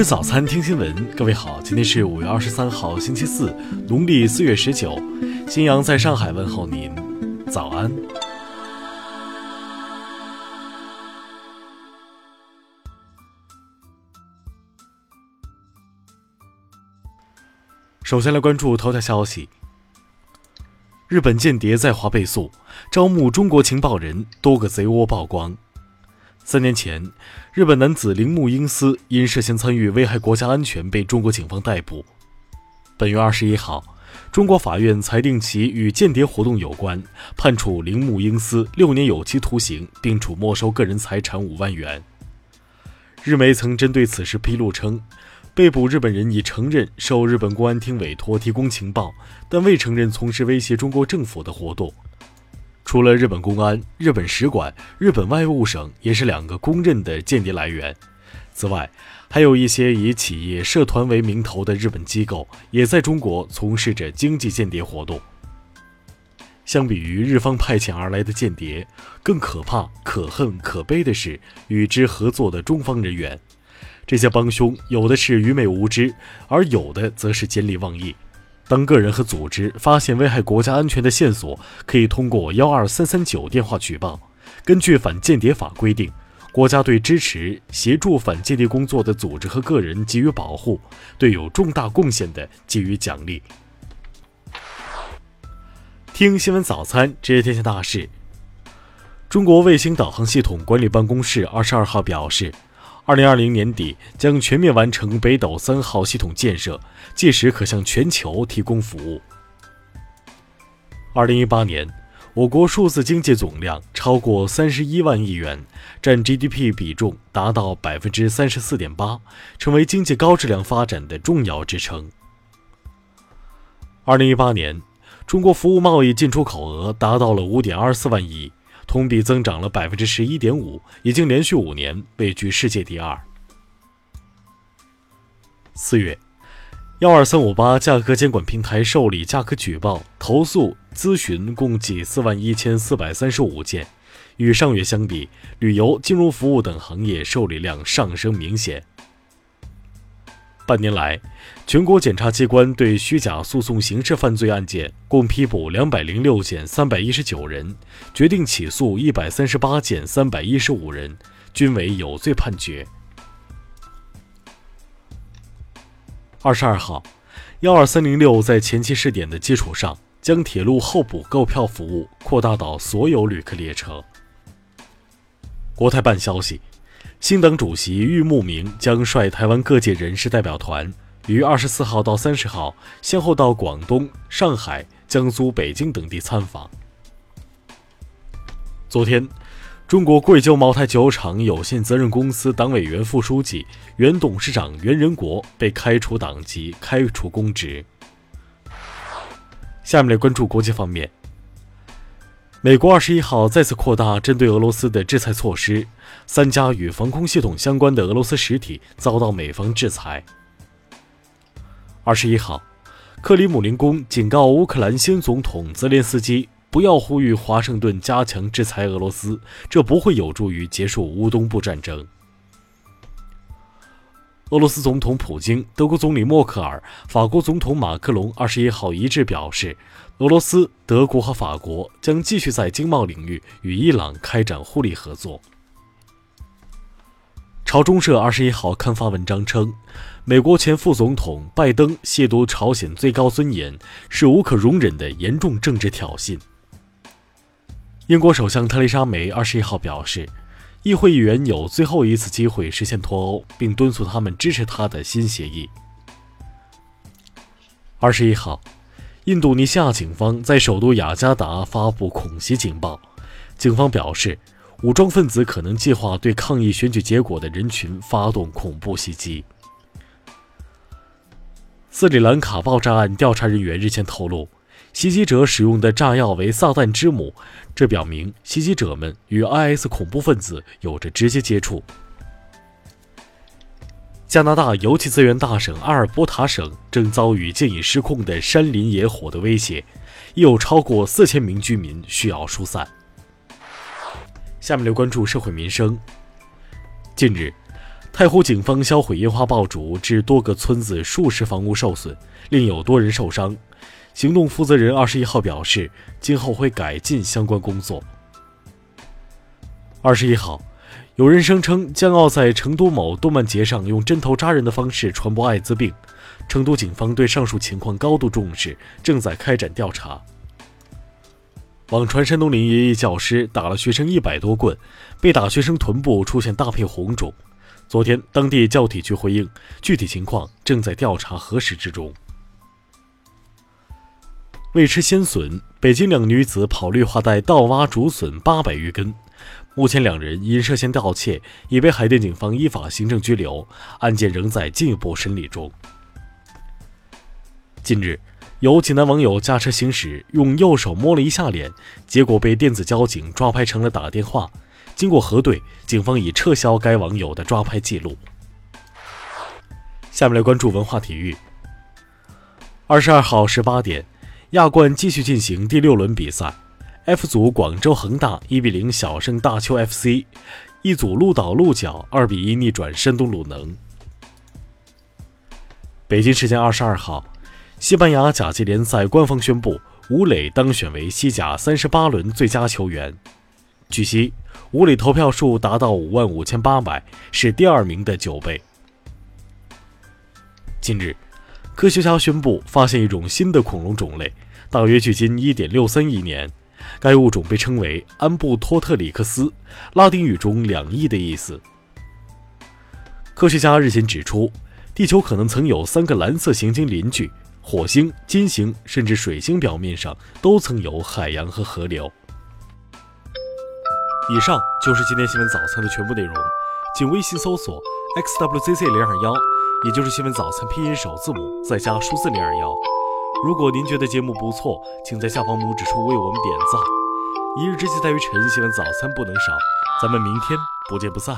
吃早餐，听新闻。各位好，今天是五月二十三号，星期四，农历四月十九。新阳在上海问候您，早安。首先来关注头条消息：日本间谍在华被诉，招募中国情报人，多个贼窝曝光。三年前，日本男子铃木英司因涉嫌参与危害国家安全被中国警方逮捕。本月二十一号，中国法院裁定其与间谍活动有关，判处铃木英司六年有期徒刑，并处没收个人财产五万元。日媒曾针对此事披露称，被捕日本人已承认受日本公安厅委托提供情报，但未承认从事威胁中国政府的活动。除了日本公安、日本使馆、日本外务省也是两个公认的间谍来源。此外，还有一些以企业、社团为名头的日本机构，也在中国从事着经济间谍活动。相比于日方派遣而来的间谍，更可怕、可恨、可悲的是与之合作的中方人员。这些帮凶有的是愚昧无知，而有的则是尖利妄议。当个人和组织发现危害国家安全的线索，可以通过幺二三三九电话举报。根据反间谍法规定，国家对支持、协助反间谍工作的组织和个人给予保护，对有重大贡献的给予奖励。听新闻早餐，知天下大事。中国卫星导航系统管理办公室二十二号表示。二零二零年底将全面完成北斗三号系统建设，届时可向全球提供服务。二零一八年，我国数字经济总量超过三十一万亿元，占 GDP 比重达到百分之三十四点八，成为经济高质量发展的重要支撑。二零一八年，中国服务贸易进出口额达到了五点二四万亿。同比增长了百分之十一点五，已经连续五年位居世界第二。四月，幺二三五八价格监管平台受理价格举报、投诉、咨询共计四万一千四百三十五件，与上月相比，旅游、金融服务等行业受理量上升明显。半年来，全国检察机关对虚假诉讼刑事犯罪案件共批捕两百零六件，三百一十九人，决定起诉一百三十八件，三百一十五人，均为有罪判决。二十二号，幺二三零六在前期试点的基础上，将铁路候补购票服务扩大到所有旅客列车。国台办消息。新党主席郁慕明将率台湾各界人士代表团于二十四号到三十号先后到广东、上海、江苏、北京等地参访。昨天，中国贵州茅台酒厂有限责任公司党委原副书记、原董事长袁仁国被开除党籍、开除公职。下面来关注国际方面。美国二十一号再次扩大针对俄罗斯的制裁措施，三家与防空系统相关的俄罗斯实体遭到美方制裁。二十一号，克里姆林宫警告乌克兰新总统泽连斯基不要呼吁华盛顿加强制裁俄罗斯，这不会有助于结束乌东部战争。俄罗斯总统普京、德国总理默克尔、法国总统马克龙二十一号一致表示，俄罗斯、德国和法国将继续在经贸领域与伊朗开展互利合作。朝中社二十一号刊发文章称，美国前副总统拜登亵渎朝鲜最高尊严，是无可容忍的严重政治挑衅。英国首相特蕾莎梅二十一号表示。议会议员有最后一次机会实现脱欧，并敦促他们支持他的新协议。二十一号，印度尼西亚警方在首都雅加达发布恐袭警报，警方表示，武装分子可能计划对抗议选举结果的人群发动恐怖袭击。斯里兰卡爆炸案调查人员日前透露。袭击者使用的炸药为“撒旦之母”，这表明袭击者们与 IS 恐怖分子有着直接接触。加拿大油气资源大省阿尔伯塔省正遭遇渐已失控的山林野火的威胁，已有超过四千名居民需要疏散。下面来关注社会民生。近日。太湖警方销毁烟花爆竹，致多个村子数十房屋受损，另有多人受伤。行动负责人二十一号表示，今后会改进相关工作。二十一号，有人声称将要在成都某动漫节上用针头扎人的方式传播艾滋病。成都警方对上述情况高度重视，正在开展调查。网传山东临沂一教师打了学生一百多棍，被打学生臀部出现大片红肿。昨天，当地教体局回应，具体情况正在调查核实之中。为吃鲜笋，北京两女子跑绿化带盗挖竹笋八百余根，目前两人因涉嫌盗窃已被海淀警方依法行政拘留，案件仍在进一步审理中。近日，有济南网友驾车行驶，用右手摸了一下脸，结果被电子交警抓拍成了打电话。经过核对，警方已撤销该网友的抓拍记录。下面来关注文化体育。二十二号十八点，亚冠继续进行第六轮比赛，F 组广州恒大一比零小胜大邱 FC，一组鹿岛鹿角二比一逆转山东鲁能。北京时间二十二号。西班牙甲级联赛官方宣布，吴磊当选为西甲三十八轮最佳球员。据悉，吴磊投票数达到五万五千八百，是第二名的九倍。近日，科学家宣布发现一种新的恐龙种类，大约距今一点六三亿年。该物种被称为安布托特里克斯，拉丁语中“两亿”的意思。科学家日前指出，地球可能曾有三个蓝色行星邻居。火星、金星甚至水星表面上都曾有海洋和河流。以上就是今天新闻早餐的全部内容，请微信搜索 xwzc 零二幺，也就是新闻早餐拼音首字母再加数字零二幺。如果您觉得节目不错，请在下方拇指处为我们点赞。一日之计在于晨，新闻早餐不能少，咱们明天不见不散。